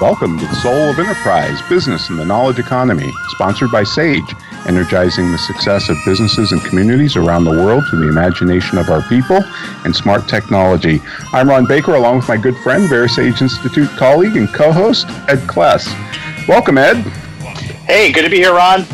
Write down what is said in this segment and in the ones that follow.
Welcome to the Soul of Enterprise Business and the Knowledge Economy, sponsored by SAGE, energizing the success of businesses and communities around the world through the imagination of our people and smart technology. I'm Ron Baker, along with my good friend, VeraSage Institute colleague and co host, Ed Kless. Welcome, Ed. Hey, good to be here, Ron.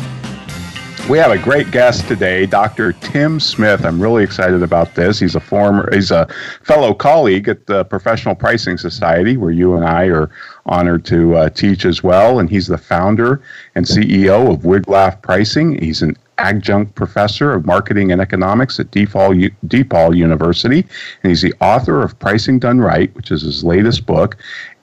We have a great guest today, Dr. Tim Smith. I'm really excited about this. He's a former, he's a fellow colleague at the Professional Pricing Society, where you and I are honored to uh, teach as well. And he's the founder and CEO of Wiglaf Pricing. He's an adjunct professor of marketing and economics at DePaul, DePaul University. And he's the author of Pricing Done Right, which is his latest book.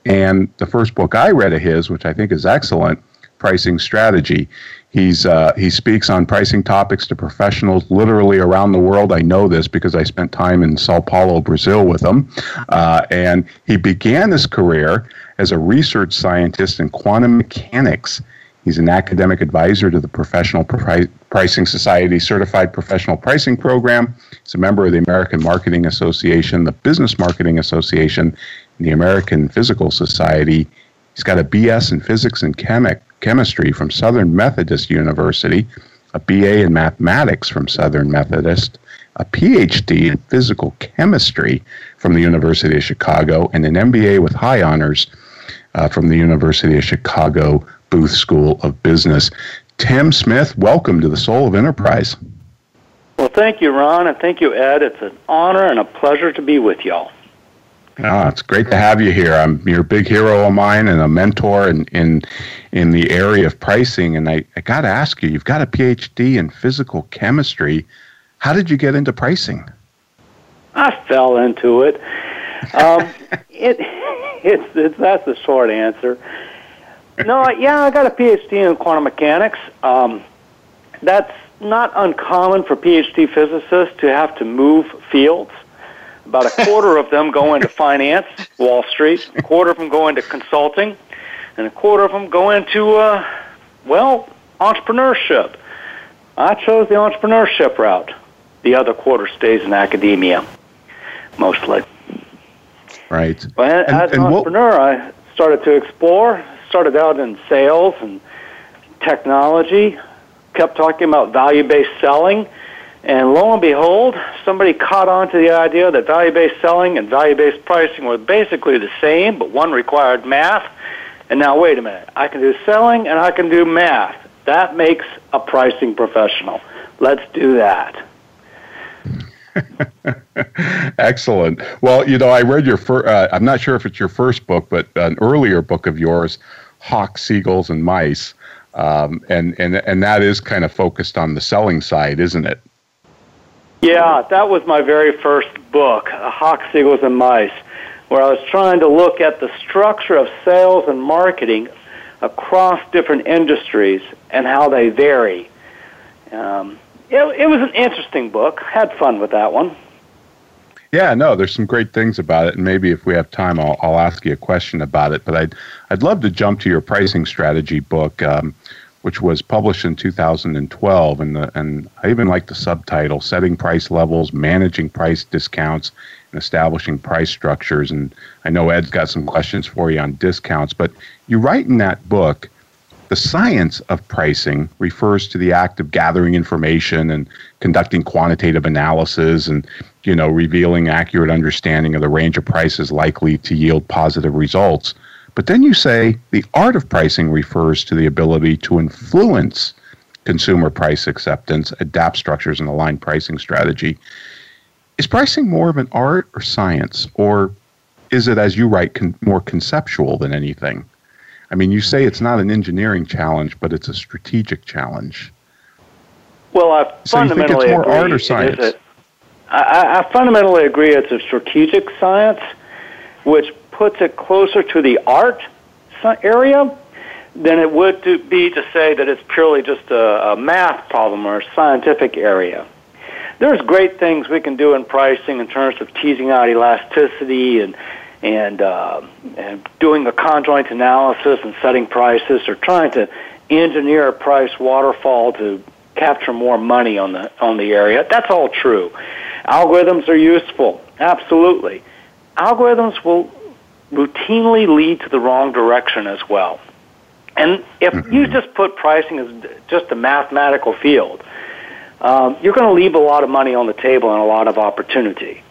And the first book I read of his, which I think is excellent, Pricing Strategy. He's uh, he speaks on pricing topics to professionals literally around the world. I know this because I spent time in Sao Paulo, Brazil, with him. Uh, and he began his career as a research scientist in quantum mechanics. He's an academic advisor to the Professional Pri- Pricing Society Certified Professional Pricing Program. He's a member of the American Marketing Association, the Business Marketing Association, and the American Physical Society. He's got a BS in physics and chemi- chemistry from Southern Methodist University, a BA in mathematics from Southern Methodist, a PhD in physical chemistry from the University of Chicago, and an MBA with high honors uh, from the University of Chicago Booth School of Business. Tim Smith, welcome to the Soul of Enterprise. Well, thank you, Ron, and thank you, Ed. It's an honor and a pleasure to be with y'all. Oh, it's great to have you here. I'm you're a big hero of mine and a mentor in in, in the area of pricing. And I, I got to ask you, you've got a PhD in physical chemistry. How did you get into pricing? I fell into it. Um, it it's, it's that's the short answer. No, yeah, I got a PhD in quantum mechanics. Um, that's not uncommon for PhD physicists to have to move fields. About a quarter of them go into finance, Wall Street. A quarter of them go into consulting, and a quarter of them go into, uh, well, entrepreneurship. I chose the entrepreneurship route. The other quarter stays in academia, mostly. Right. Well, as an entrepreneur, what... I started to explore. Started out in sales and technology. Kept talking about value-based selling and lo and behold, somebody caught on to the idea that value based selling and value based pricing were basically the same, but one required math. And now, wait a minute, I can do selling and I can do math. That makes a pricing professional. Let's do that. Excellent. Well, you know, I read your first, uh, I'm not sure if it's your first book, but an earlier book of yours, Hawks, Seagulls, and Mice. Um, and, and, and that is kind of focused on the selling side, isn't it? Yeah, that was my very first book, Hawks, Seagulls, and Mice, where I was trying to look at the structure of sales and marketing across different industries and how they vary. Um, it, it was an interesting book. Had fun with that one. Yeah, no, there's some great things about it, and maybe if we have time, I'll, I'll ask you a question about it. But I'd I'd love to jump to your pricing strategy book. Um, which was published in 2012. And, the, and I even like the subtitle Setting Price Levels, Managing Price Discounts, and Establishing Price Structures. And I know Ed's got some questions for you on discounts, but you write in that book The science of pricing refers to the act of gathering information and conducting quantitative analysis and you know revealing accurate understanding of the range of prices likely to yield positive results. But then you say the art of pricing refers to the ability to influence consumer price acceptance, adapt structures, and align pricing strategy. Is pricing more of an art or science, or is it, as you write, con- more conceptual than anything? I mean, you say it's not an engineering challenge, but it's a strategic challenge. Well, I so fundamentally you think it's more agree. art or science? It is a, I, I fundamentally agree it's a strategic science, which puts it closer to the art area than it would to be to say that it's purely just a, a math problem or a scientific area. There's great things we can do in pricing in terms of teasing out elasticity and and, uh, and doing a conjoint analysis and setting prices or trying to engineer a price waterfall to capture more money on the on the area. That's all true. Algorithms are useful, absolutely. Algorithms will routinely lead to the wrong direction as well. And if mm-hmm. you just put pricing as just a mathematical field, um, you're going to leave a lot of money on the table and a lot of opportunity.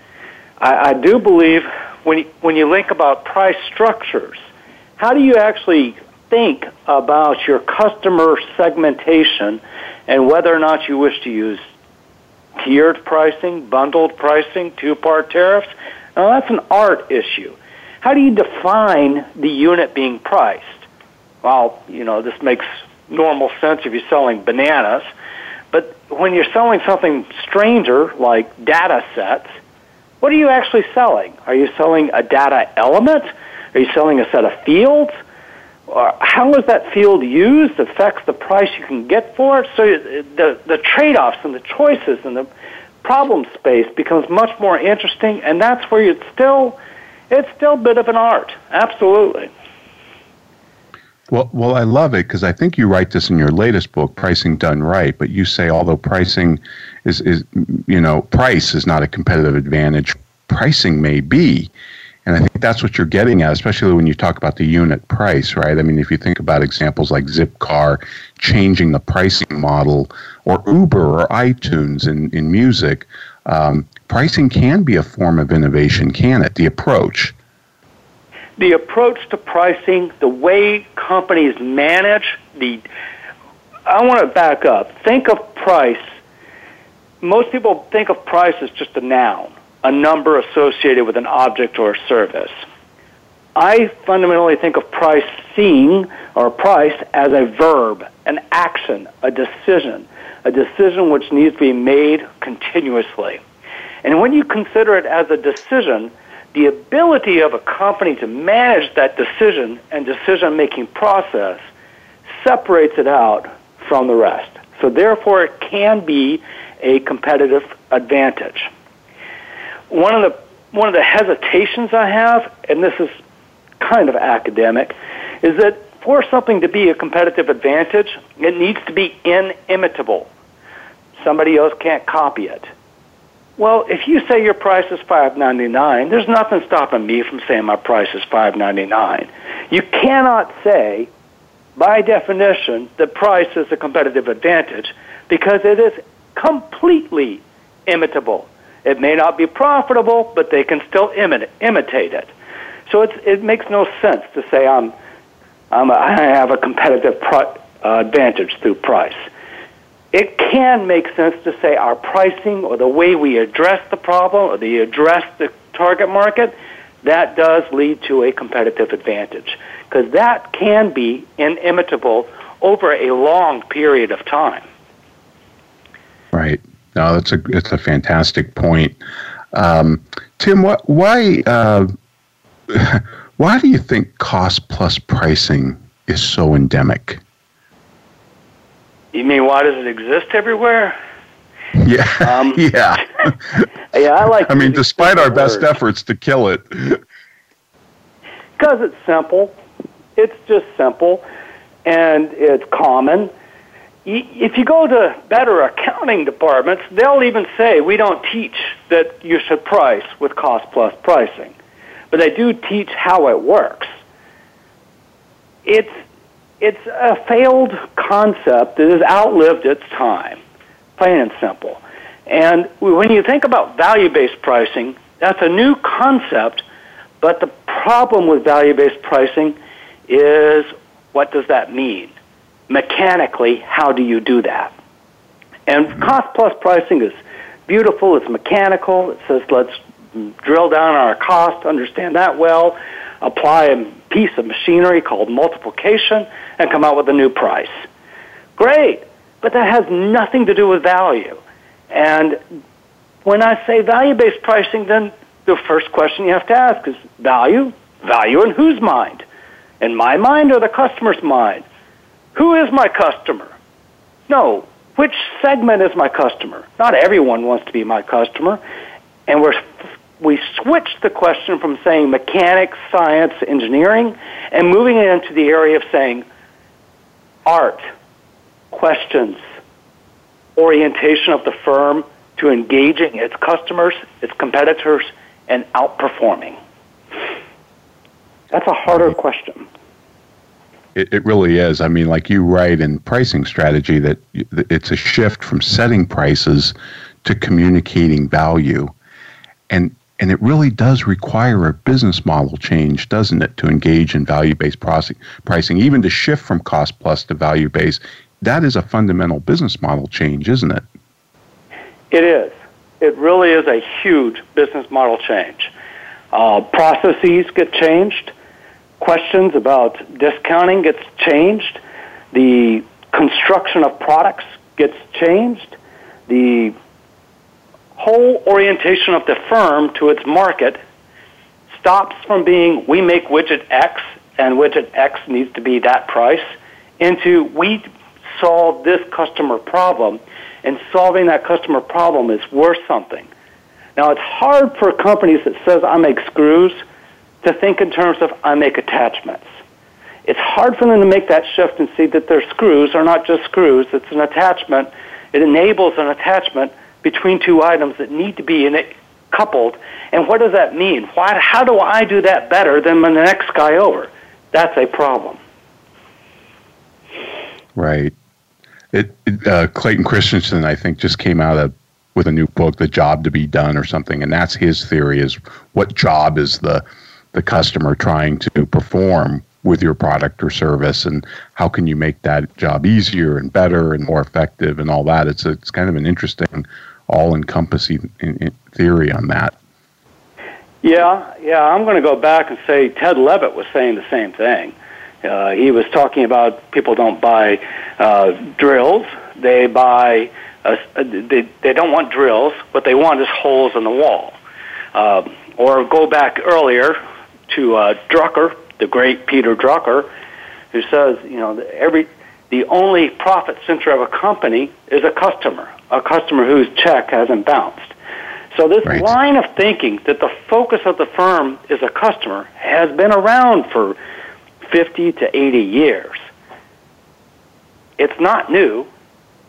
I, I do believe when you, when you think about price structures, how do you actually think about your customer segmentation and whether or not you wish to use tiered pricing, bundled pricing, two-part tariffs? Now that's an art issue. How do you define the unit being priced? Well, you know, this makes normal sense if you're selling bananas, but when you're selling something stranger like data sets, what are you actually selling? Are you selling a data element? Are you selling a set of fields? Or how is that field used affects the price you can get for it? So the, the trade-offs and the choices and the problem space becomes much more interesting, and that's where it's still, it's still a bit of an art. Absolutely. Well, well, I love it because I think you write this in your latest book, Pricing Done Right. But you say although pricing is, is you know, price is not a competitive advantage, pricing may be. And I think that's what you're getting at, especially when you talk about the unit price, right? I mean, if you think about examples like Zipcar changing the pricing model, or Uber or iTunes in, in music, um, pricing can be a form of innovation, can it? The approach the approach to pricing, the way companies manage the. I want to back up. Think of price. Most people think of price as just a noun, a number associated with an object or a service. I fundamentally think of pricing or price as a verb, an action, a decision, a decision which needs to be made continuously. And when you consider it as a decision, the ability of a company to manage that decision and decision making process separates it out from the rest. So therefore it can be a competitive advantage. One of the one of the hesitations I have, and this is kind of academic, is that for something to be a competitive advantage, it needs to be inimitable. Somebody else can't copy it. Well, if you say your price is five ninety nine, there's nothing stopping me from saying my price is five ninety nine. You cannot say, by definition, that price is a competitive advantage because it is completely imitable. It may not be profitable, but they can still imit- imitate it. So it's, it makes no sense to say I'm, I'm a, I have a competitive pro- uh, advantage through price it can make sense to say our pricing or the way we address the problem or the address the target market, that does lead to a competitive advantage because that can be inimitable over a long period of time. Right. No, that's a it's a fantastic point. Um, Tim, what, why uh, why do you think cost plus pricing is so endemic? You mean why does it exist everywhere? Yeah. Um, yeah. yeah, I like. I mean, despite our best efforts to kill it. Because it's simple. It's just simple, and it's common. If you go to better accounting departments, they'll even say we don't teach that you should price with cost plus pricing, but they do teach how it works. It's it's a failed concept that has outlived its time, plain and simple. And when you think about value based pricing, that's a new concept, but the problem with value based pricing is what does that mean? Mechanically, how do you do that? And cost plus pricing is beautiful, it's mechanical, it says let's drill down on our cost, understand that well, apply a piece of machinery called multiplication, and come out with a new price. Great, but that has nothing to do with value. And when I say value based pricing, then the first question you have to ask is value? Value in whose mind? In my mind or the customer's mind? Who is my customer? No, which segment is my customer? Not everyone wants to be my customer. And we're, we switched the question from saying mechanics, science, engineering, and moving it into the area of saying art, questions, orientation of the firm to engaging its customers, its competitors, and outperforming? That's a harder question. It, it, really is. I mean, like you write in pricing strategy, that it's a shift from setting prices to communicating value, and and it really does require a business model change, doesn't it, to engage in value-based pricing, even to shift from cost plus to value-based. That is a fundamental business model change, isn't it? It is. It really is a huge business model change. Uh, processes get changed. Questions about discounting gets changed. The construction of products gets changed. The whole orientation of the firm to its market stops from being we make widget X and widget X needs to be that price into we solve this customer problem and solving that customer problem is worth something. Now, it's hard for companies that says I make screws to think in terms of I make attachments. It's hard for them to make that shift and see that their screws are not just screws, it's an attachment. It enables an attachment between two items that need to be in it coupled. And what does that mean? Why, how do I do that better than the next guy over? That's a problem. Right. It, it uh, Clayton Christensen, I think, just came out of, with a new book, "The Job to Be Done" or something, and that's his theory: is what job is the the customer trying to perform with your product or service, and how can you make that job easier and better and more effective and all that. It's a, it's kind of an interesting, all-encompassing theory on that. Yeah, yeah. I'm going to go back and say Ted Levitt was saying the same thing. Uh, he was talking about people don't buy uh, drills; they buy. Uh, they they don't want drills. What they want is holes in the wall. Uh, or go back earlier to uh, Drucker, the great Peter Drucker, who says, you know, every the only profit center of a company is a customer, a customer whose check hasn't bounced. So this right. line of thinking that the focus of the firm is a customer has been around for 50 to 80 years. It's not new.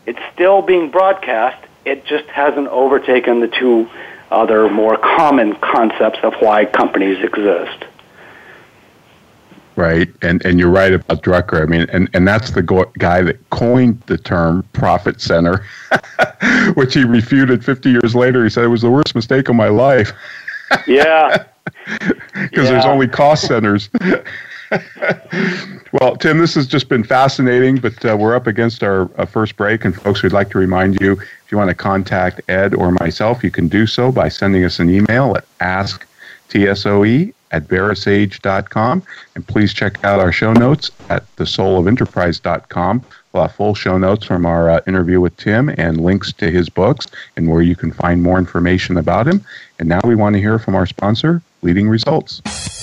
It's still being broadcast. It just hasn't overtaken the two other more common concepts of why companies exist. Right, and and you're right about Drucker. I mean, and and that's the go- guy that coined the term profit center, which he refuted 50 years later. He said it was the worst mistake of my life. yeah, because yeah. there's only cost centers. well, Tim, this has just been fascinating, but uh, we're up against our uh, first break. And, folks, we'd like to remind you if you want to contact Ed or myself, you can do so by sending us an email at asktsoe at verasage.com. And please check out our show notes at thesoulofenterprise.com. We'll have full show notes from our uh, interview with Tim and links to his books and where you can find more information about him. And now we want to hear from our sponsor, Leading Results.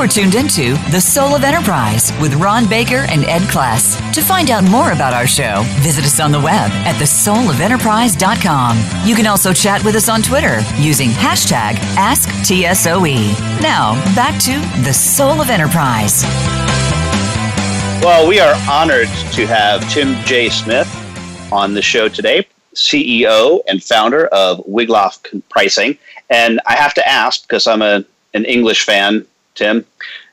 Are tuned into The Soul of Enterprise with Ron Baker and Ed Kless. To find out more about our show, visit us on the web at thesoulofenterprise.com. You can also chat with us on Twitter using hashtag AskTSOE. Now, back to The Soul of Enterprise. Well, we are honored to have Tim J. Smith on the show today, CEO and founder of Wiglaf Pricing. And I have to ask, because I'm a, an English fan, Tim.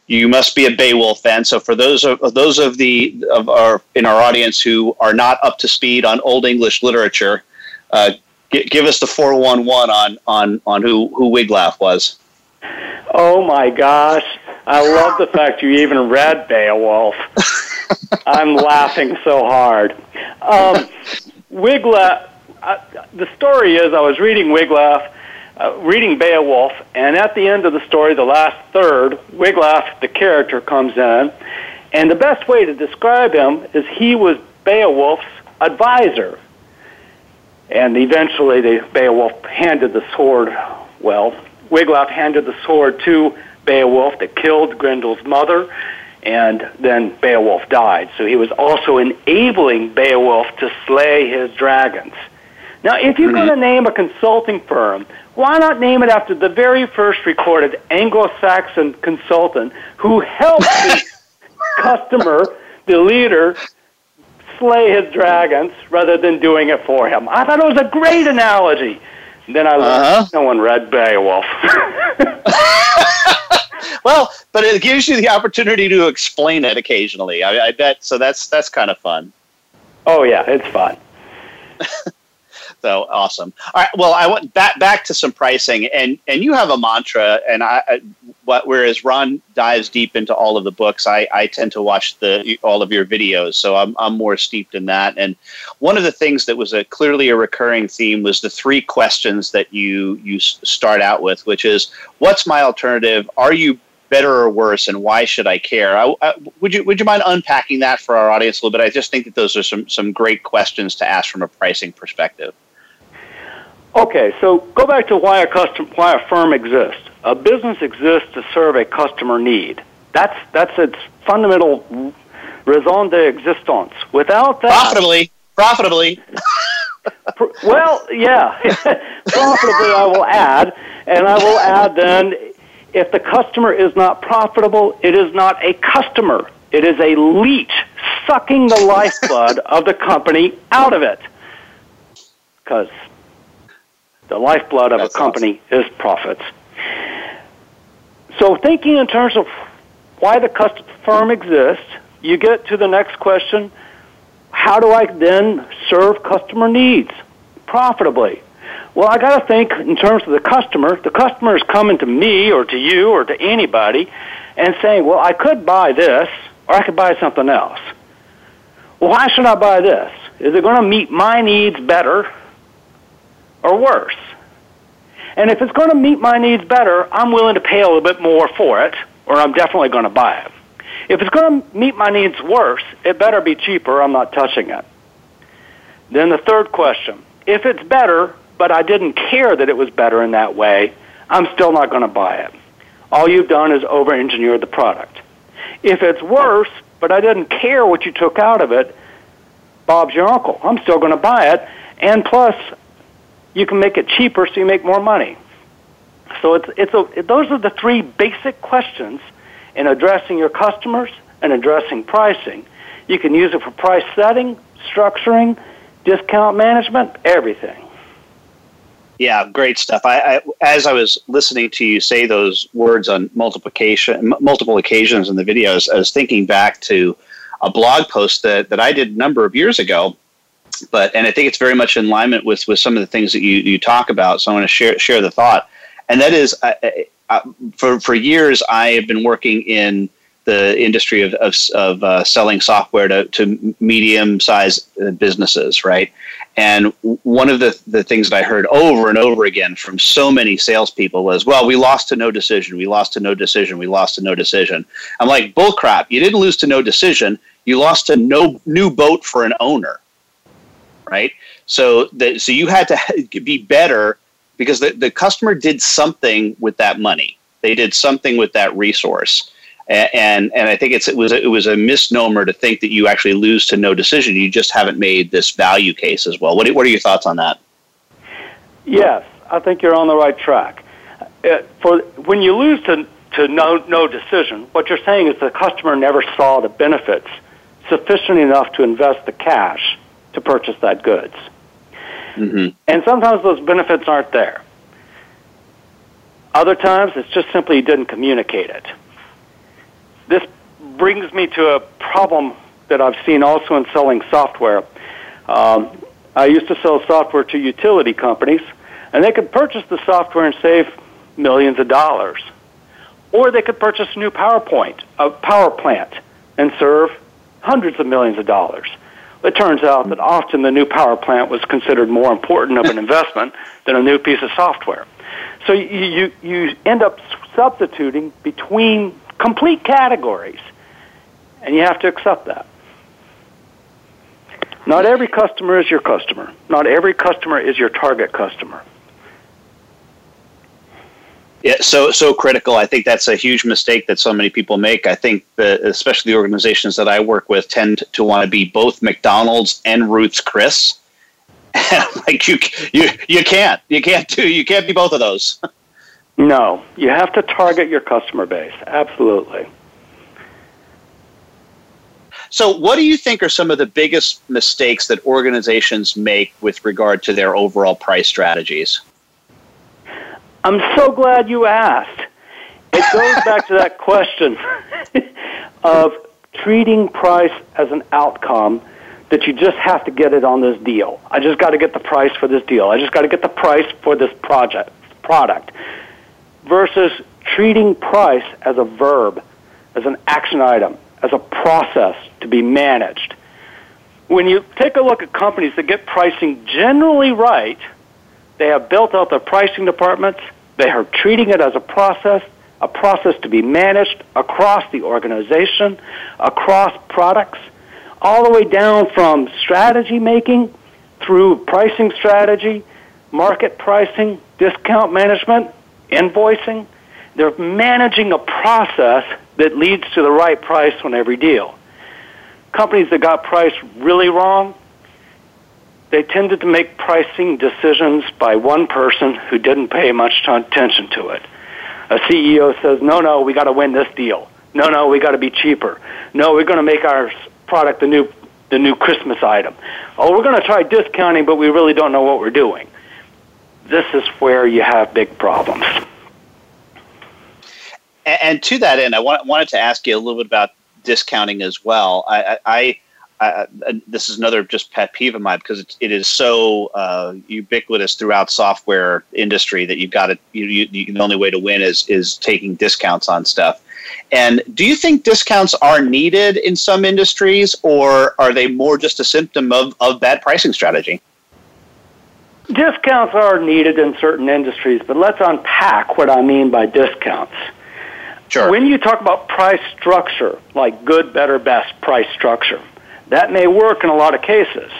You must be a Beowulf fan. So for those of those of the of our in our audience who are not up to speed on Old English literature, uh, g- give us the four one one on on on who who Wiglaf was. Oh my gosh! I love the fact you even read Beowulf. I'm laughing so hard. Um, Wiglaf. Uh, the story is, I was reading Wiglaf uh, reading Beowulf, and at the end of the story, the last third, Wiglaf, the character, comes in, and the best way to describe him is he was Beowulf's advisor. And eventually, the Beowulf handed the sword. Well, Wiglaf handed the sword to Beowulf that killed Grendel's mother, and then Beowulf died. So he was also enabling Beowulf to slay his dragons. Now, if you're mm-hmm. going to name a consulting firm why not name it after the very first recorded Anglo-Saxon consultant who helped the customer, the leader, slay his dragons rather than doing it for him? I thought it was a great analogy. Then I uh-huh. no one read Beowulf. well, but it gives you the opportunity to explain it occasionally. I, I bet so. That's that's kind of fun. Oh yeah, it's fun. So awesome. All right. Well, I went back back to some pricing, and and you have a mantra, and I, I what whereas Ron dives deep into all of the books, I, I tend to watch the all of your videos, so I'm I'm more steeped in that. And one of the things that was a clearly a recurring theme was the three questions that you you start out with, which is what's my alternative? Are you better or worse, and why should I care? I, I, would you would you mind unpacking that for our audience a little bit? I just think that those are some some great questions to ask from a pricing perspective. Okay, so go back to why a custom, why a firm exists. A business exists to serve a customer need. That's that's its fundamental raison d'existence. Without that, profitably, profitably. well, yeah, profitably. I will add, and I will add then, if the customer is not profitable, it is not a customer. It is a leech sucking the lifeblood of the company out of it. Because the lifeblood of That's a company awesome. is profits. So, thinking in terms of why the firm exists, you get to the next question how do I then serve customer needs profitably? Well, I got to think in terms of the customer. The customer is coming to me or to you or to anybody and saying, well, I could buy this or I could buy something else. Well, why should I buy this? Is it going to meet my needs better or worse. And if it's going to meet my needs better, I'm willing to pay a little bit more for it, or I'm definitely going to buy it. If it's going to meet my needs worse, it better be cheaper. I'm not touching it. Then the third question if it's better, but I didn't care that it was better in that way, I'm still not going to buy it. All you've done is over engineer the product. If it's worse, but I didn't care what you took out of it, Bob's your uncle. I'm still going to buy it. And plus, you can make it cheaper so you make more money. So it's, it's a, those are the three basic questions in addressing your customers and addressing pricing. You can use it for price setting, structuring, discount management, everything. Yeah, great stuff. I, I, as I was listening to you say those words on multiplication, m- multiple occasions in the videos, I was thinking back to a blog post that, that I did a number of years ago. But and I think it's very much in alignment with, with some of the things that you, you talk about. So I want to share share the thought, and that is, uh, uh, for for years I have been working in the industry of of, of uh, selling software to to medium sized businesses, right? And one of the, the things that I heard over and over again from so many salespeople was, well, we lost to no decision. We lost to no decision. We lost to no decision. I'm like, bullcrap. You didn't lose to no decision. You lost to no new boat for an owner. Right. So so you had to be better because the, the customer did something with that money. They did something with that resource and and I think it's it was it was a misnomer to think that you actually lose to no decision. You just haven't made this value case as well. What what are your thoughts on that? Yes, I think you're on the right track. Uh, for when you lose to to no no decision, what you're saying is the customer never saw the benefits sufficient enough to invest the cash to purchase that goods. Mm-hmm. And sometimes those benefits aren't there. Other times, it's just simply you didn't communicate it this brings me to a problem that I've seen also in selling software. Um, I used to sell software to utility companies, and they could purchase the software and save millions of dollars. Or they could purchase a new PowerPoint, a power plant, and serve hundreds of millions of dollars. It turns out that often the new power plant was considered more important of an investment than a new piece of software. So you, you, you end up substituting between complete categories. And you have to accept that. Not every customer is your customer. Not every customer is your target customer. Yeah, so so critical. I think that's a huge mistake that so many people make. I think that especially the organizations that I work with tend to want to be both McDonald's and Ruth's Chris. like you, you, you can't, you can't do, you can't be both of those. No, you have to target your customer base. Absolutely. So, what do you think are some of the biggest mistakes that organizations make with regard to their overall price strategies? I'm so glad you asked. It goes back to that question of treating price as an outcome that you just have to get it on this deal. I just got to get the price for this deal. I just got to get the price for this project product versus treating price as a verb, as an action item, as a process to be managed. When you take a look at companies that get pricing generally right, they have built out their pricing departments, they are treating it as a process, a process to be managed across the organization, across products, all the way down from strategy making through pricing strategy, market pricing, discount management, invoicing. They're managing a process that leads to the right price on every deal. Companies that got price really wrong, they tended to make pricing decisions by one person who didn't pay much attention to it. A CEO says, no, no, we got to win this deal. No, no, we got to be cheaper. No, we're going to make our product the new, the new Christmas item. Oh, we're going to try discounting, but we really don't know what we're doing this is where you have big problems. And, to that end, I want, wanted to ask you a little bit about discounting as well. I, I, I this is another just pet peeve of mine because it, it is so uh, ubiquitous throughout software industry that you've got to you, you, the only way to win is is taking discounts on stuff. And do you think discounts are needed in some industries, or are they more just a symptom of, of bad pricing strategy? Discounts are needed in certain industries, but let's unpack what I mean by discounts. Sure. When you talk about price structure, like good, better, best price structure, that may work in a lot of cases.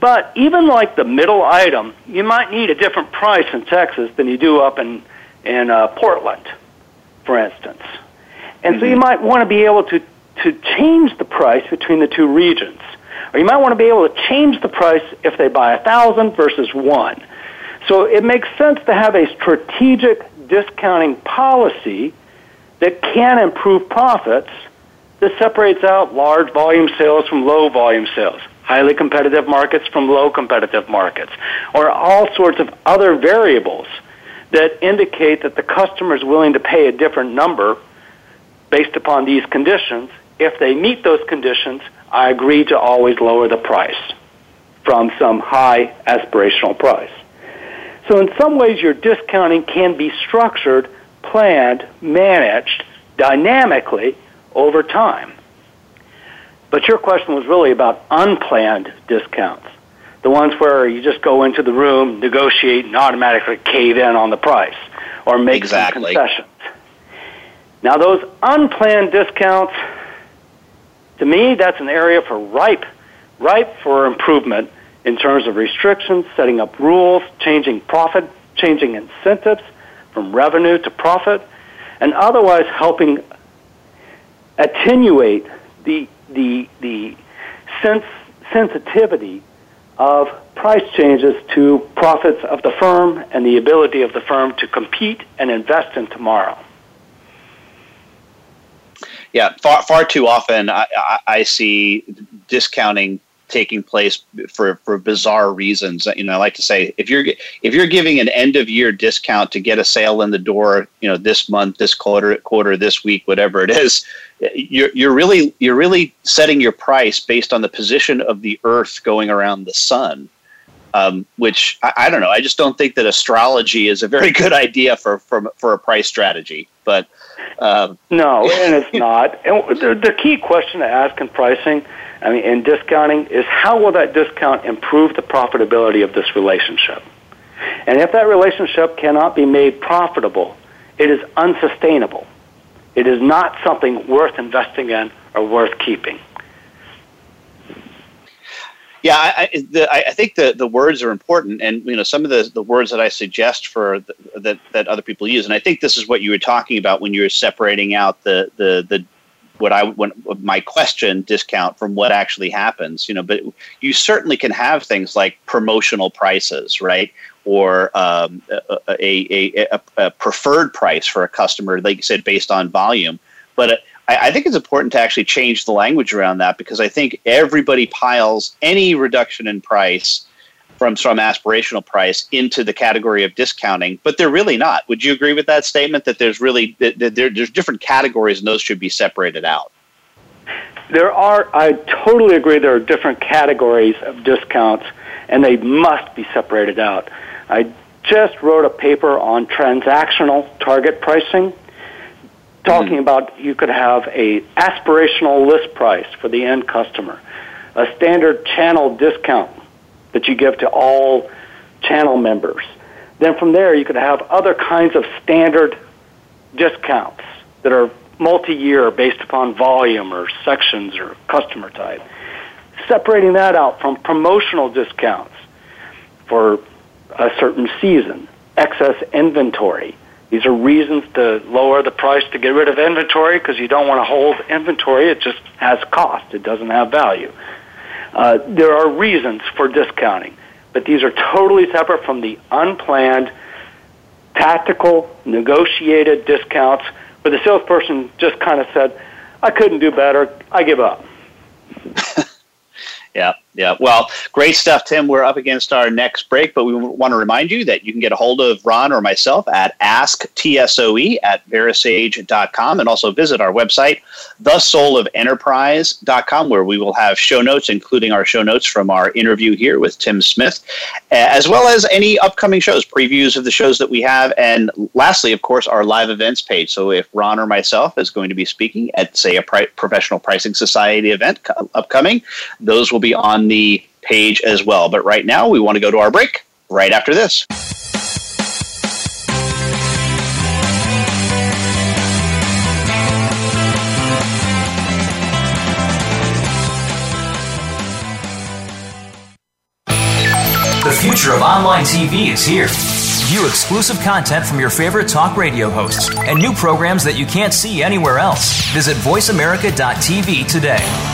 But even like the middle item, you might need a different price in Texas than you do up in in uh, Portland, for instance. And mm-hmm. so you mm-hmm. might want to be able to, to change the price between the two regions. Or you might want to be able to change the price if they buy a thousand versus one. So it makes sense to have a strategic discounting policy that can improve profits that separates out large volume sales from low volume sales, highly competitive markets from low competitive markets, or all sorts of other variables that indicate that the customer is willing to pay a different number based upon these conditions. If they meet those conditions, I agree to always lower the price from some high aspirational price. So in some ways, your discounting can be structured, planned, managed dynamically over time. But your question was really about unplanned discounts, the ones where you just go into the room, negotiate, and automatically cave in on the price or make exactly. some concessions. Now, those unplanned discounts, to me, that's an area for ripe, ripe for improvement in terms of restrictions, setting up rules, changing profit, changing incentives from revenue to profit, and otherwise helping attenuate the the the sense sensitivity of price changes to profits of the firm and the ability of the firm to compete and invest in tomorrow. Yeah, far far too often I, I, I see discounting taking place for for bizarre reasons. You know, I like to say if you're if you're giving an end of year discount to get a sale in the door, you know, this month, this quarter, quarter, this week, whatever it is, you're you're really you're really setting your price based on the position of the Earth going around the sun. Um, which I, I, don't know. I just don't think that astrology is a very good idea for for, for a price strategy. But um, no, and it's not. And the, the key question to ask in pricing I mean, in discounting is how will that discount improve the profitability of this relationship? And if that relationship cannot be made profitable, it is unsustainable. It is not something worth investing in or worth keeping. Yeah, I, the, I think the, the words are important, and you know some of the, the words that I suggest for the, that that other people use, and I think this is what you were talking about when you were separating out the the the what I when my question discount from what actually happens. You know, but you certainly can have things like promotional prices, right? Or um, a, a, a, a, preferred price for a customer, like you said, based on volume. But uh, I, I think it's important to actually change the language around that because I think everybody piles any reduction in price from some aspirational price into the category of discounting, but they're really not. Would you agree with that statement that there's really that, that there, there's different categories and those should be separated out? There are. I totally agree. There are different categories of discounts, and they must be separated out. I just wrote a paper on transactional target pricing, talking mm-hmm. about you could have a aspirational list price for the end customer, a standard channel discount that you give to all channel members. Then from there, you could have other kinds of standard discounts that are multi-year based upon volume or sections or customer type. Separating that out from promotional discounts for a certain season, excess inventory. These are reasons to lower the price to get rid of inventory because you don't want to hold inventory. It just has cost. It doesn't have value. Uh, there are reasons for discounting, but these are totally separate from the unplanned, tactical, negotiated discounts where the salesperson just kind of said, I couldn't do better, I give up. yeah. Yeah, well, great stuff, Tim. We're up against our next break, but we want to remind you that you can get a hold of Ron or myself at asktsoe at verasage.com and also visit our website, thesoulofenterprise.com, where we will have show notes, including our show notes from our interview here with Tim Smith, eh, as well as any upcoming shows, previews of the shows that we have, and lastly, of course, our live events page. So if Ron or myself is going to be speaking at, say, a professional pricing society event upcoming, those will be on the page as well. But right now, we want to go to our break right after this. The future of online TV is here View exclusive content from your favorite talk radio hosts and new programs that you can't see anywhere else. Visit VoiceAmerica.tv today.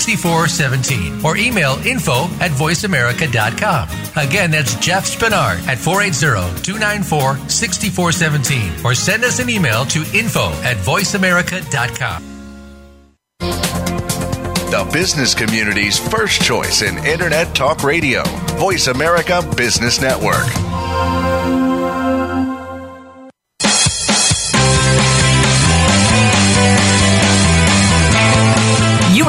6417 or email info at voiceamerica.com. Again, that's Jeff Spinard at 480 294 6417 or send us an email to info at voiceamerica.com. The business community's first choice in Internet Talk Radio, Voice America Business Network.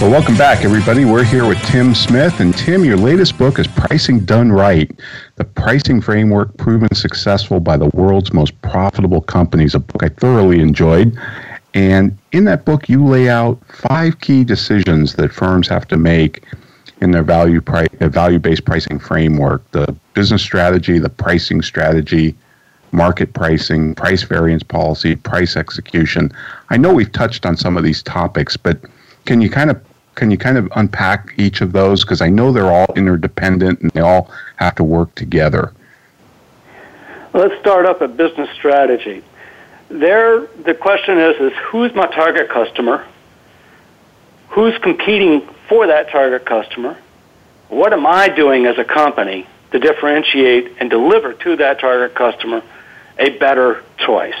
Well, welcome back, everybody. We're here with Tim Smith. And Tim, your latest book is Pricing Done Right The Pricing Framework Proven Successful by the World's Most Profitable Companies, a book I thoroughly enjoyed. And in that book, you lay out five key decisions that firms have to make in their value pri- uh, value-based pricing framework: the business strategy, the pricing strategy, market pricing, price variance policy, price execution. I know we've touched on some of these topics, but can you kind of can you kind of unpack each of those because I know they're all interdependent and they all have to work together. Let's start up a business strategy. There, the question is: is who's my target customer? Who's competing for that target customer? What am I doing as a company to differentiate and deliver to that target customer a better choice?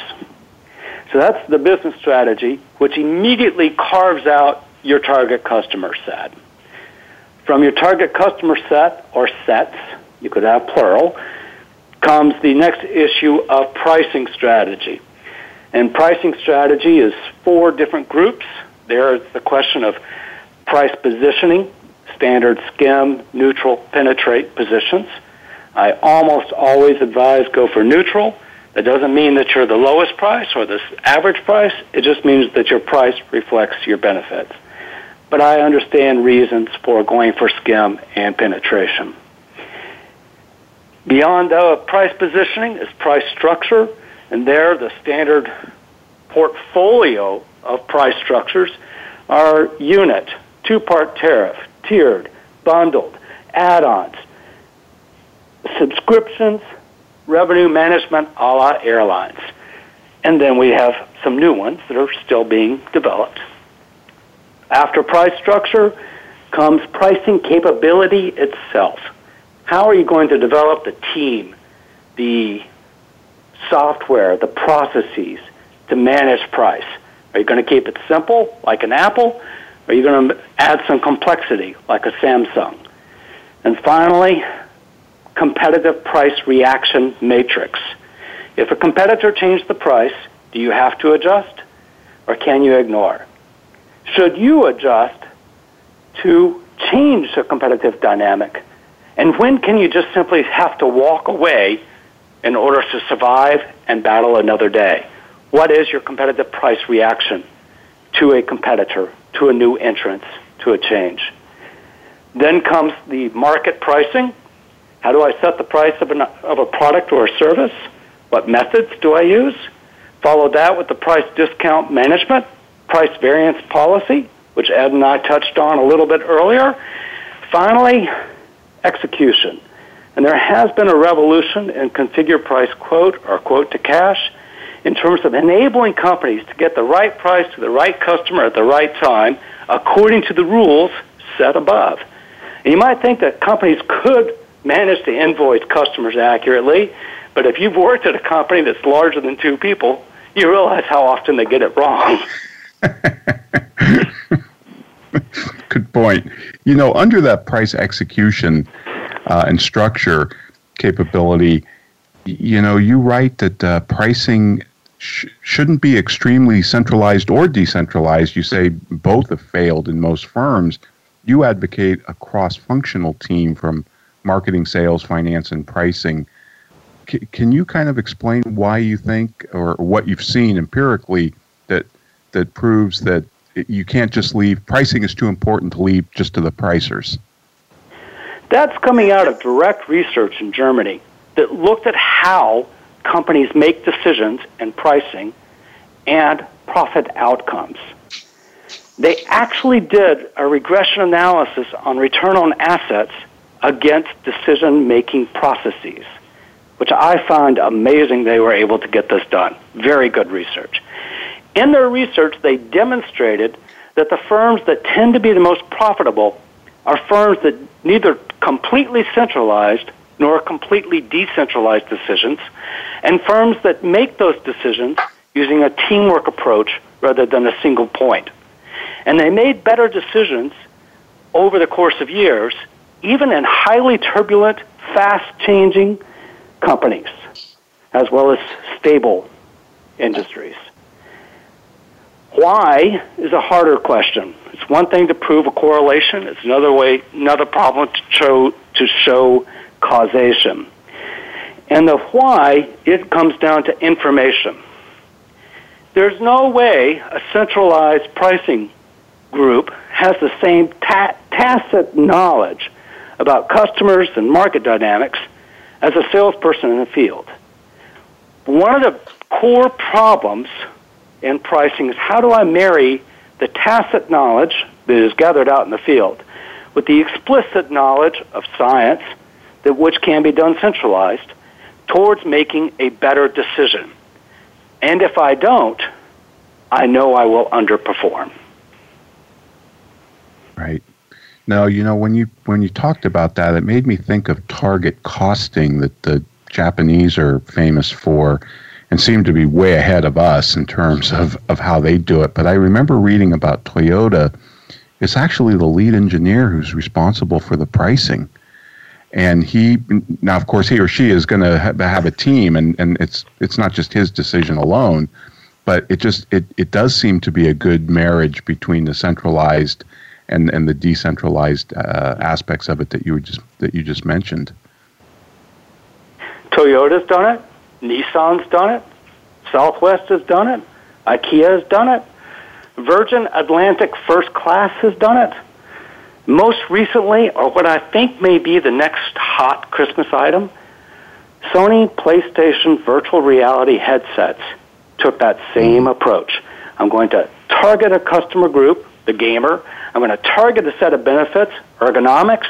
So that's the business strategy, which immediately carves out your target customer set. From your target customer set or sets, you could have plural, comes the next issue of pricing strategy. And pricing strategy is four different groups. There's the question of price positioning, standard, skim, neutral, penetrate positions. I almost always advise go for neutral. That doesn't mean that you're the lowest price or the average price. It just means that your price reflects your benefits. But I understand reasons for going for skim and penetration. Beyond uh, price positioning is price structure, and there the standard portfolio of price structures are unit, two-part tariff, tiered, bundled, add-ons, subscriptions, revenue management a la airlines. And then we have some new ones that are still being developed. After price structure comes pricing capability itself. How are you going to develop the team, the software, the processes to manage price? Are you going to keep it simple, like an Apple? Are you going to add some complexity, like a Samsung? And finally, competitive price reaction matrix. If a competitor changed the price, do you have to adjust or can you ignore? Should you adjust to change the competitive dynamic? And when can you just simply have to walk away in order to survive and battle another day? What is your competitive price reaction to a competitor, to a new entrance, to a change? Then comes the market pricing. How do I set the price of, an, of a product or a service? What methods do I use? Follow that with the price discount management, price variance policy, which Ed and I touched on a little bit earlier. Finally, execution. And there has been a revolution in configure price quote or quote to cash in terms of enabling companies to get the right price to the right customer at the right time according to the rules set above. And you might think that companies could manage to invoice customers accurately, but if you've worked at a company that's larger than two people, you realize how often they get it wrong. Good point. You know, under that price execution uh, and structure capability, you know, you write that uh, pricing sh- shouldn't be extremely centralized or decentralized. You say both have failed in most firms. You advocate a cross functional team from marketing, sales, finance, and pricing. C- can you kind of explain why you think or what you've seen empirically that proves that you can't just leave pricing is too important to leave just to the pricers? That's coming out of direct research in Germany that looked at how companies make decisions in pricing and profit outcomes. They actually did a regression analysis on return on assets against decision making processes, which I found amazing they were able to get this done. Very good research. In their research, they demonstrated that the firms that tend to be the most profitable are firms that neither completely centralized nor completely decentralized decisions, and firms that make those decisions using a teamwork approach rather than a single point. And they made better decisions over the course of years, even in highly turbulent, fast changing companies, as well as stable industries. Why is a harder question. It's one thing to prove a correlation. It's another way, another problem to show to show causation. And the why, it comes down to information. There's no way a centralized pricing group has the same ta- tacit knowledge about customers and market dynamics as a salesperson in the field. One of the core problems in pricing is how do I marry the tacit knowledge that is gathered out in the field with the explicit knowledge of science that which can be done centralized towards making a better decision. And if I don't, I know I will underperform. Right. Now, you know, when you when you talked about that, it made me think of target costing that the Japanese are famous for and seem to be way ahead of us in terms of, of how they do it. But I remember reading about Toyota. It's actually the lead engineer who's responsible for the pricing. And he now, of course, he or she is going to have a team, and, and it's it's not just his decision alone, but it just it, it does seem to be a good marriage between the centralized and, and the decentralized uh, aspects of it that you just that you just mentioned. Toyota's done it. Nissan's done it. Southwest has done it. IKEA has done it. Virgin Atlantic First Class has done it. Most recently, or what I think may be the next hot Christmas item, Sony PlayStation virtual reality headsets took that same mm. approach. I'm going to target a customer group, the gamer. I'm going to target a set of benefits, ergonomics,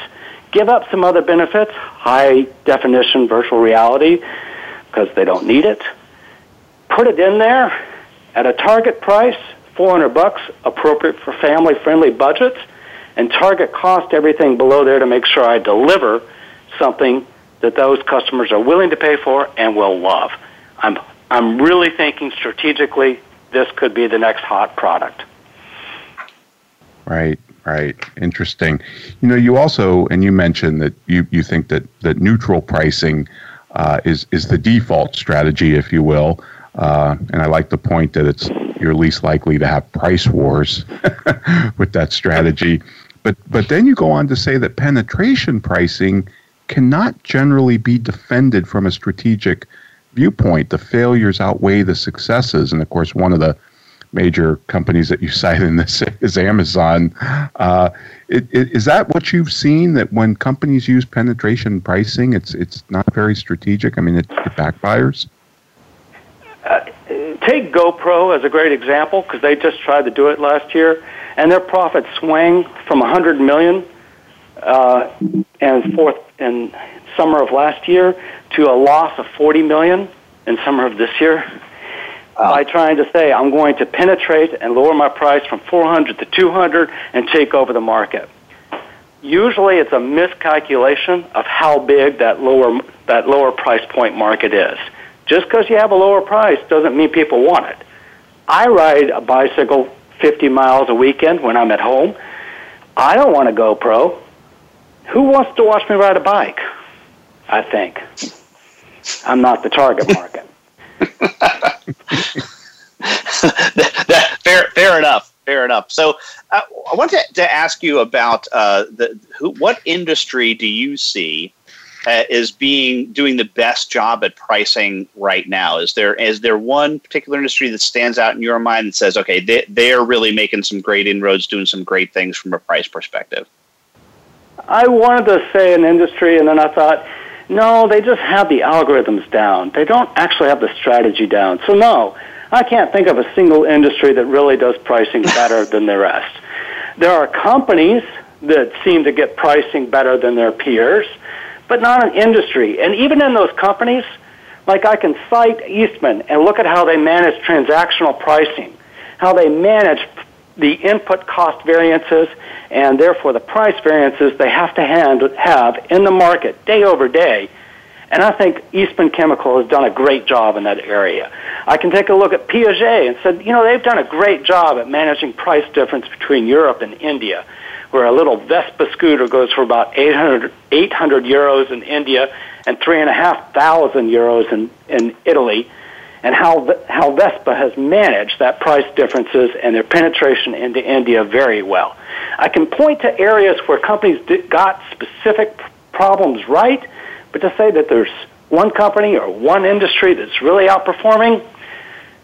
give up some other benefits, high definition virtual reality, because they don't need it. Put it in there at a target price, 400 bucks, appropriate for family friendly budgets, and target cost everything below there to make sure I deliver something that those customers are willing to pay for and will love. I'm I'm really thinking strategically this could be the next hot product. Right, right. Interesting. You know, you also and you mentioned that you, you think that, that neutral pricing uh, is is the default strategy, if you will. Uh, and I like the point that it's you're least likely to have price wars with that strategy. But but then you go on to say that penetration pricing cannot generally be defended from a strategic viewpoint. The failures outweigh the successes, and of course, one of the major companies that you cite in this is Amazon. Uh, it, it, is that what you've seen? That when companies use penetration pricing, it's it's not very strategic. I mean, it, it backfires. Uh, take GoPro as a great example because they just tried to do it last year, and their profits swing from 100 million uh, and fourth in summer of last year to a loss of 40 million in summer of this year by trying to say I'm going to penetrate and lower my price from 400 to 200 and take over the market. Usually, it's a miscalculation of how big that lower that lower price point market is. Just because you have a lower price doesn't mean people want it. I ride a bicycle 50 miles a weekend when I'm at home. I don't want a GoPro. Who wants to watch me ride a bike? I think. I'm not the target market. fair, fair enough. So, uh, I wanted to, ask you about uh, the who, what industry do you see uh, is being doing the best job at pricing right now? Is there is there one particular industry that stands out in your mind that says, okay, they they are really making some great inroads, doing some great things from a price perspective? I wanted to say an industry, and then I thought, no, they just have the algorithms down. They don't actually have the strategy down. So no, I can't think of a single industry that really does pricing better than the rest. There are companies that seem to get pricing better than their peers, but not an industry. And even in those companies, like I can cite Eastman and look at how they manage transactional pricing, how they manage the input cost variances and therefore the price variances they have to hand, have in the market day over day and I think Eastman Chemical has done a great job in that area. I can take a look at Piaggio and said, you know, they've done a great job at managing price difference between Europe and India, where a little Vespa scooter goes for about 800, 800 euros in India and 3,500 euros in, in Italy, and how, how Vespa has managed that price differences and their penetration into India very well. I can point to areas where companies got specific problems right but to say that there's one company or one industry that's really outperforming,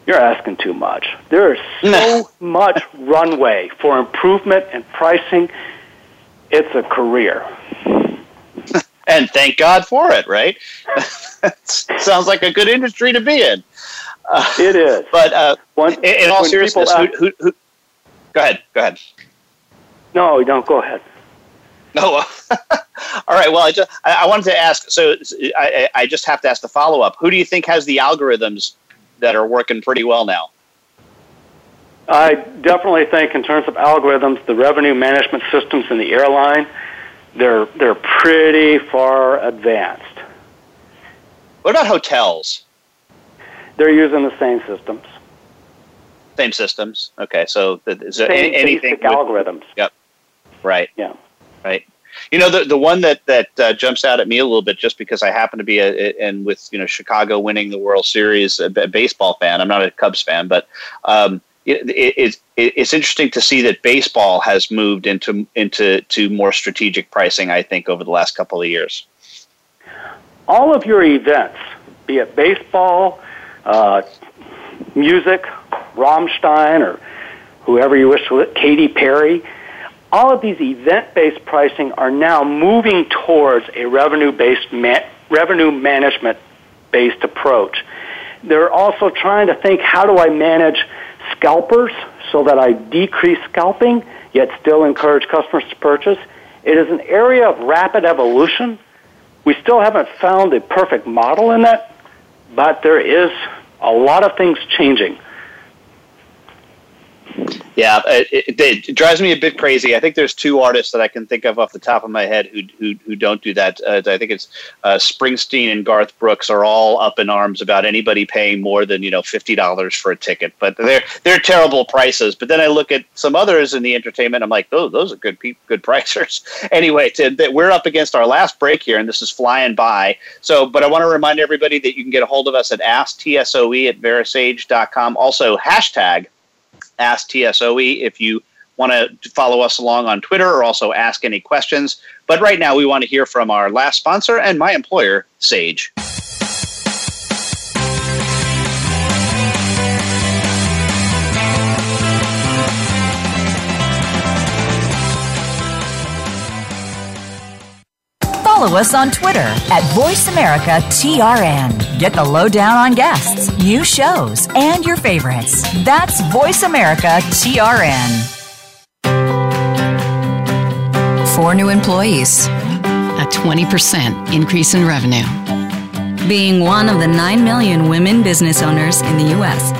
you're asking too much. There is so much runway for improvement and pricing. It's a career. and thank God for it, right? Sounds like a good industry to be in. Uh, it is. But uh, when, in, in all seriousness, ask, who, who, who, go ahead. Go ahead. No, don't. Go ahead. Oh, no. All right. Well, I just I, I wanted to ask. So I, I just have to ask the follow up. Who do you think has the algorithms that are working pretty well now? I definitely think, in terms of algorithms, the revenue management systems in the airline, they're they're pretty far advanced. What about hotels? They're using the same systems. Same systems. Okay, so is there same anything with, algorithms? Yep. Right. Yeah. Right. You know, the the one that that uh, jumps out at me a little bit, just because I happen to be a, a and with you know Chicago winning the World Series, a, a baseball fan. I'm not a Cubs fan, but um, it, it, it, it's interesting to see that baseball has moved into into to more strategic pricing. I think over the last couple of years. All of your events, be it baseball, uh, music, Rammstein, or whoever you wish to, Katy Perry all of these event-based pricing are now moving towards a revenue-based ma- revenue management-based approach. They're also trying to think, how do I manage scalpers so that I decrease scalping yet still encourage customers to purchase? It is an area of rapid evolution. We still haven't found a perfect model in that, but there is a lot of things changing. Yeah, it, it, it, drives me a bit crazy. I think there's two artists that I can think of off the top of my head who who, who don't do that. Uh, I think it's uh, Springsteen and Garth Brooks are all up in arms about anybody paying more than you know fifty dollars for a ticket, but they're they're terrible prices. But then I look at some others in the entertainment. I'm like, those those are good pe- good pricers. anyway, to, we're up against our last break here, and this is flying by. So, but I want to remind everybody that you can get a hold of us at asktsoe at verasage.com. Also, hashtag Ask TSOE if you want to follow us along on Twitter or also ask any questions. But right now, we want to hear from our last sponsor and my employer, Sage. Follow us on Twitter at VoiceAmericaTRN. Get the lowdown on guests, new shows, and your favorites. That's VoiceAmericaTRN. four new employees, a 20% increase in revenue. Being one of the 9 million women business owners in the U.S.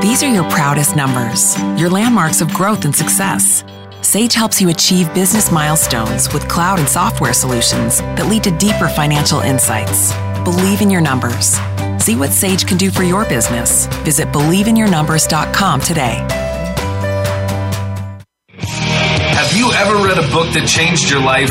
These are your proudest numbers, your landmarks of growth and success. Sage helps you achieve business milestones with cloud and software solutions that lead to deeper financial insights. Believe in your numbers. See what Sage can do for your business. Visit believeinyournumbers.com today. Have you ever read a book that changed your life?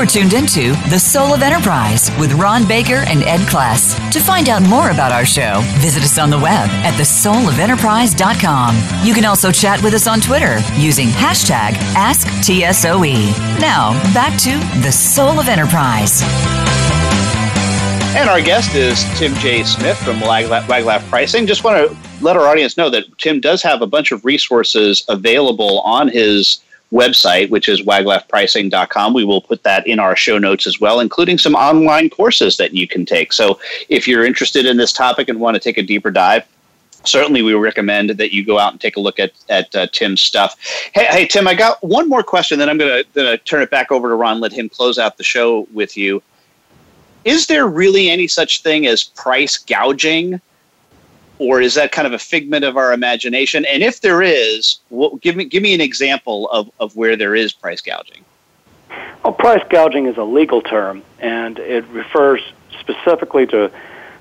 You are tuned into The Soul of Enterprise with Ron Baker and Ed Kless. To find out more about our show, visit us on the web at thesoulofenterprise.com. You can also chat with us on Twitter using hashtag AskTSOE. Now, back to The Soul of Enterprise. And our guest is Tim J. Smith from Wiglaf Pricing. Just want to let our audience know that Tim does have a bunch of resources available on his website, which is wiglafpricing.com. We will put that in our show notes as well, including some online courses that you can take. So if you're interested in this topic and want to take a deeper dive, certainly we recommend that you go out and take a look at, at uh, Tim's stuff. Hey, hey, Tim, I got one more question, then I'm going to turn it back over to Ron, let him close out the show with you. Is there really any such thing as price gouging? Or is that kind of a figment of our imagination? And if there is, give me give me an example of, of where there is price gouging. Well, price gouging is a legal term, and it refers specifically to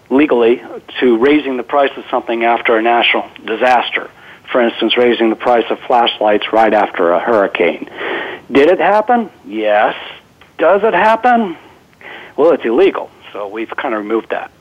legally to raising the price of something after a national disaster. For instance, raising the price of flashlights right after a hurricane. Did it happen? Yes. Does it happen? Well, it's illegal, so we've kind of removed that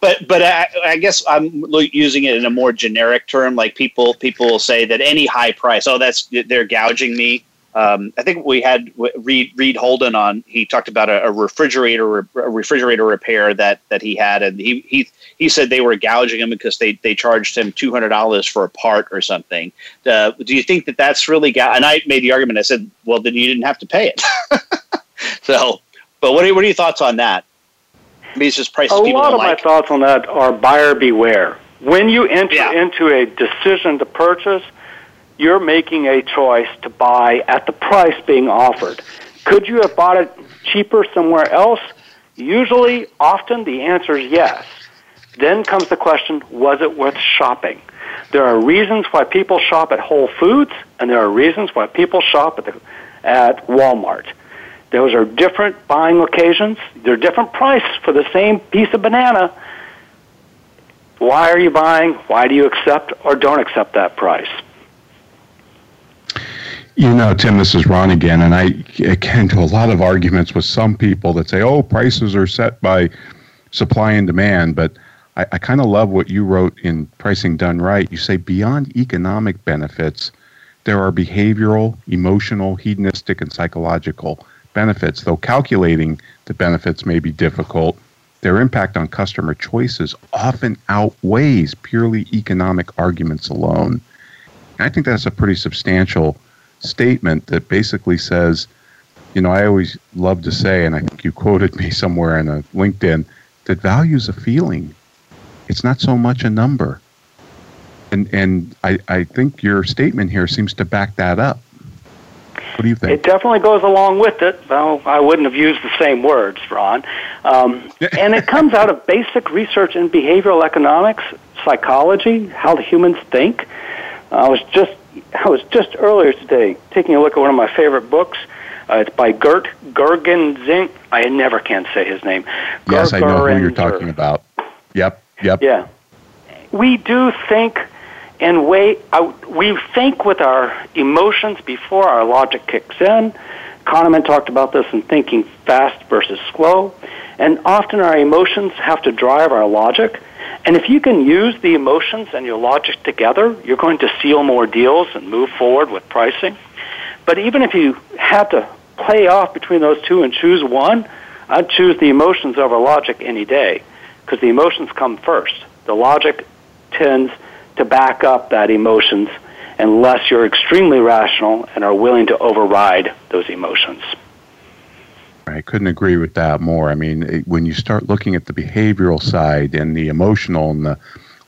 but but I, I, guess I'm using it in a more generic term. Like people people will say that any high price, oh, that's they're gouging me. Um, I think we had Reed Reed Holden on. He talked about a, a refrigerator a refrigerator repair that that he had, and he he he said they were gouging him because they they charged him two hundred dollars for a part or something. Uh, do you think that that's really? Ga- and I made the argument. I said, well, then you didn't have to pay it. so, but what are, what are your thoughts on that? Maybe just prices a people lot of like. my thoughts on that are buyer beware. When you enter yeah. into a decision to purchase, you're making a choice to buy at the price being offered. Could you have bought it cheaper somewhere else? Usually, often the answer is yes. Then comes the question, was it worth shopping? There are reasons why people shop at Whole Foods, and there are reasons why people shop at, the, at Walmart. Those are different buying occasions. They're different price for the same piece of banana. Why are you buying? Why do you accept or don't accept that price? You know, Tim, this is Ron again, and I get into a lot of arguments with some people that say, oh, prices are set by supply and demand. But I, I kind of love what you wrote in Pricing Done Right. You say, beyond economic benefits, there are behavioral, emotional, hedonistic, and psychological benefits, though calculating the benefits may be difficult, their impact on customer choices often outweighs purely economic arguments alone. And I think that's a pretty substantial statement that basically says, you know, I always love to say, and I think you quoted me somewhere in a LinkedIn, that value is a feeling. It's not so much a number. And and I, I think your statement here seems to back that up. What do you think? It definitely goes along with it. Well, I wouldn't have used the same words, Ron. Um, and it comes out of basic research in behavioral economics, psychology, how the humans think. I was just I was just earlier today taking a look at one of my favorite books. Uh, it's by Gert Gergenzing. I never can say his name. Yes, I know who you're talking about. Yep, yep. Yeah. We do think and way uh, we think with our emotions before our logic kicks in. Kahneman talked about this in thinking fast versus slow, and often our emotions have to drive our logic. And if you can use the emotions and your logic together, you're going to seal more deals and move forward with pricing. But even if you had to play off between those two and choose one, I'd choose the emotions over logic any day because the emotions come first. The logic tends to back up that emotions unless you're extremely rational and are willing to override those emotions. I couldn't agree with that more. I mean, when you start looking at the behavioral side and the emotional and the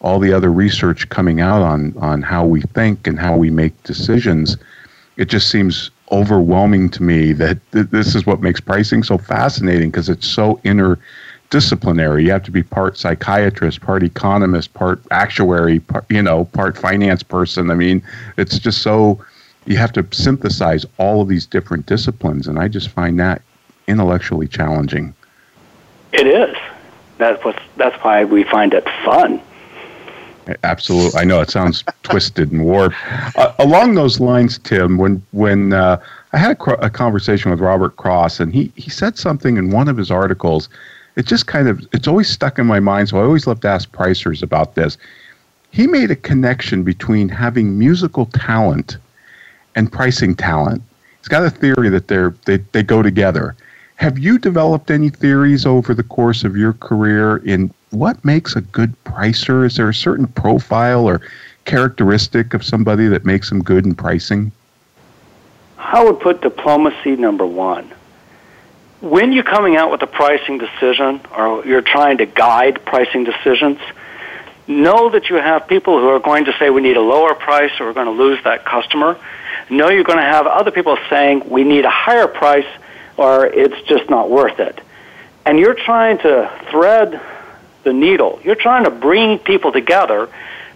all the other research coming out on on how we think and how we make decisions, it just seems overwhelming to me that th- this is what makes pricing so fascinating because it's so interdisciplinary. You have to be part psychiatrist, part economist, part actuary, part, you know, part finance person. I mean, it's just so you have to synthesize all of these different disciplines, and I just find that intellectually challenging. It is. That's what. That's why we find it fun. Absolutely, I know it sounds twisted and warped. Uh, along those lines, Tim, when when uh, I had a, a, conversation with Robert Cross, and he he said something in one of his articles. It just kind of it's always stuck in my mind, so I always love to ask pricers about this. He made a connection between having musical talent and pricing talent. He's got a theory that they're they, they go together. Have you developed any theories over the course of your career in what makes a good pricer? Is there a certain profile or characteristic of somebody that makes them good in pricing? I would put diplomacy number one. When you're coming out with a pricing decision or you're trying to guide pricing decisions, know that you have people who are going to say we need a lower price or we're going to lose that customer. Know you're going to have other people saying we need a higher price or it's just not worth it. And you're trying to thread the needle. You're trying to bring people together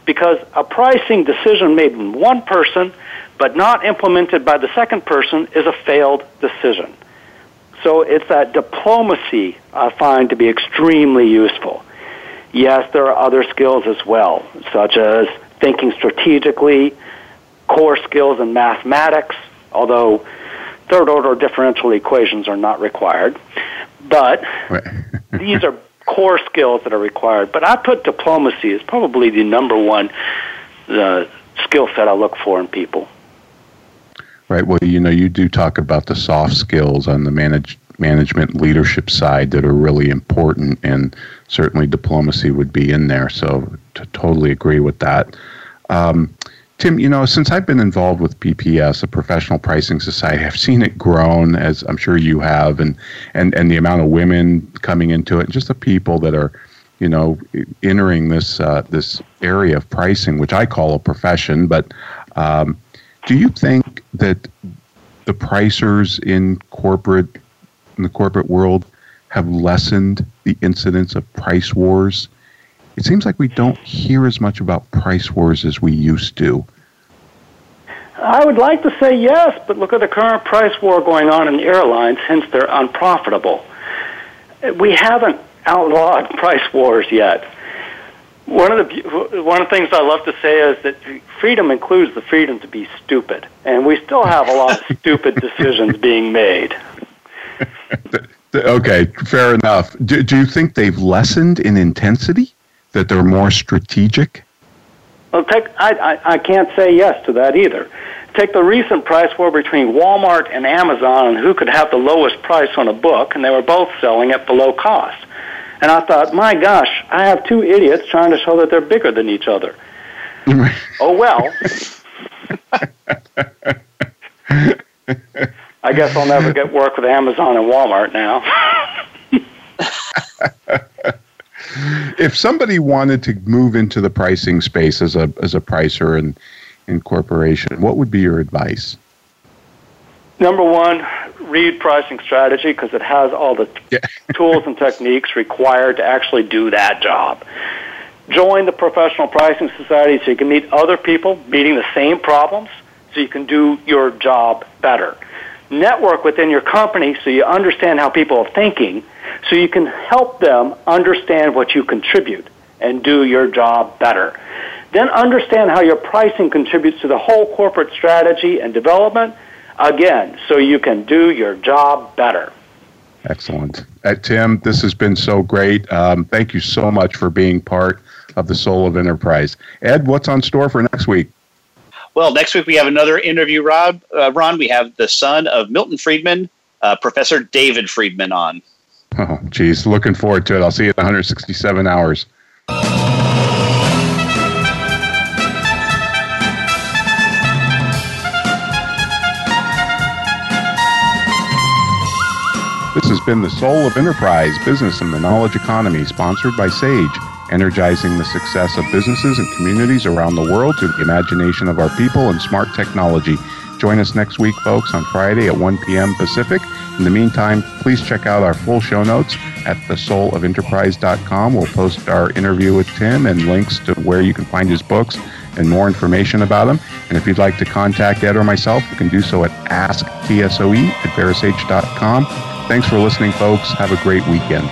because a pricing decision made in one person but not implemented by the second person is a failed decision. So it's that diplomacy I find to be extremely useful. Yes, there are other skills as well, such as thinking strategically, core skills in mathematics, although third order differential equations are not required. But these are core skills that are required. But I put diplomacy as probably the number one uh, skill set I look for in people. Right. Well, you know, you do talk about the soft skills on the manage, management leadership side that are really important, and certainly diplomacy would be in there. So, to totally agree with that. Um, Tim, you know, since I've been involved with PPS, a professional pricing society, I've seen it grown, as I'm sure you have, and and and the amount of women coming into it, and just the people that are, you know, entering this uh, this area of pricing, which I call a profession. But um, do you think that the pricers in corporate in the corporate world have lessened the incidence of price wars it seems like we don't hear as much about price wars as we used to. I would like to say yes, but look at the current price war going on in the airlines, hence they're unprofitable. We haven't outlawed price wars yet. One of the one of the things I love to say is that freedom includes the freedom to be stupid, and we still have a lot of stupid decisions being made. okay, fair enough. Do, do you think they've lessened in intensity? that they're more strategic? Well, take, I, I, I can't say yes to that either. Take the recent price war between Walmart and Amazon and who could have the lowest price on a book, and they were both selling at below cost. And I thought, my gosh, I have two idiots trying to show that they're bigger than each other. oh well. I guess I'll never get work with Amazon and Walmart now. if somebody wanted to move into the pricing space as a as a pricer and in corporation, what would be your advice? Number one, read pricing strategy because it has all the yeah. tools and techniques required to actually do that job. Join the professional pricing society so you can meet other people meeting the same problems so you can do your job better. Network within your company so you understand how people are thinking so you can help them understand what you contribute and do your job better. then understand how your pricing contributes to the whole corporate strategy and development, again, so you can do your job better. Excellent. Uh, Tim, this has been so great. Um, thank you so much for being part of the Soul of Enterprise. Ed, what's on store for next week? Well, next week we have another interview, Rob. Uh, Ron, we have the son of Milton Friedman, uh, Professor David Friedman, on. Oh, geez. Looking forward to it. I'll see you in 167 hours. Been the Soul of Enterprise Business and the Knowledge Economy, sponsored by SAGE, energizing the success of businesses and communities around the world through the imagination of our people and smart technology. Join us next week, folks, on Friday at 1 p.m. Pacific. In the meantime, please check out our full show notes at thesoulofenterprise.com. We'll post our interview with Tim and links to where you can find his books and more information about him. And if you'd like to contact Ed or myself, you can do so at asktsoe at verasage.com. Thanks for listening, folks. Have a great weekend.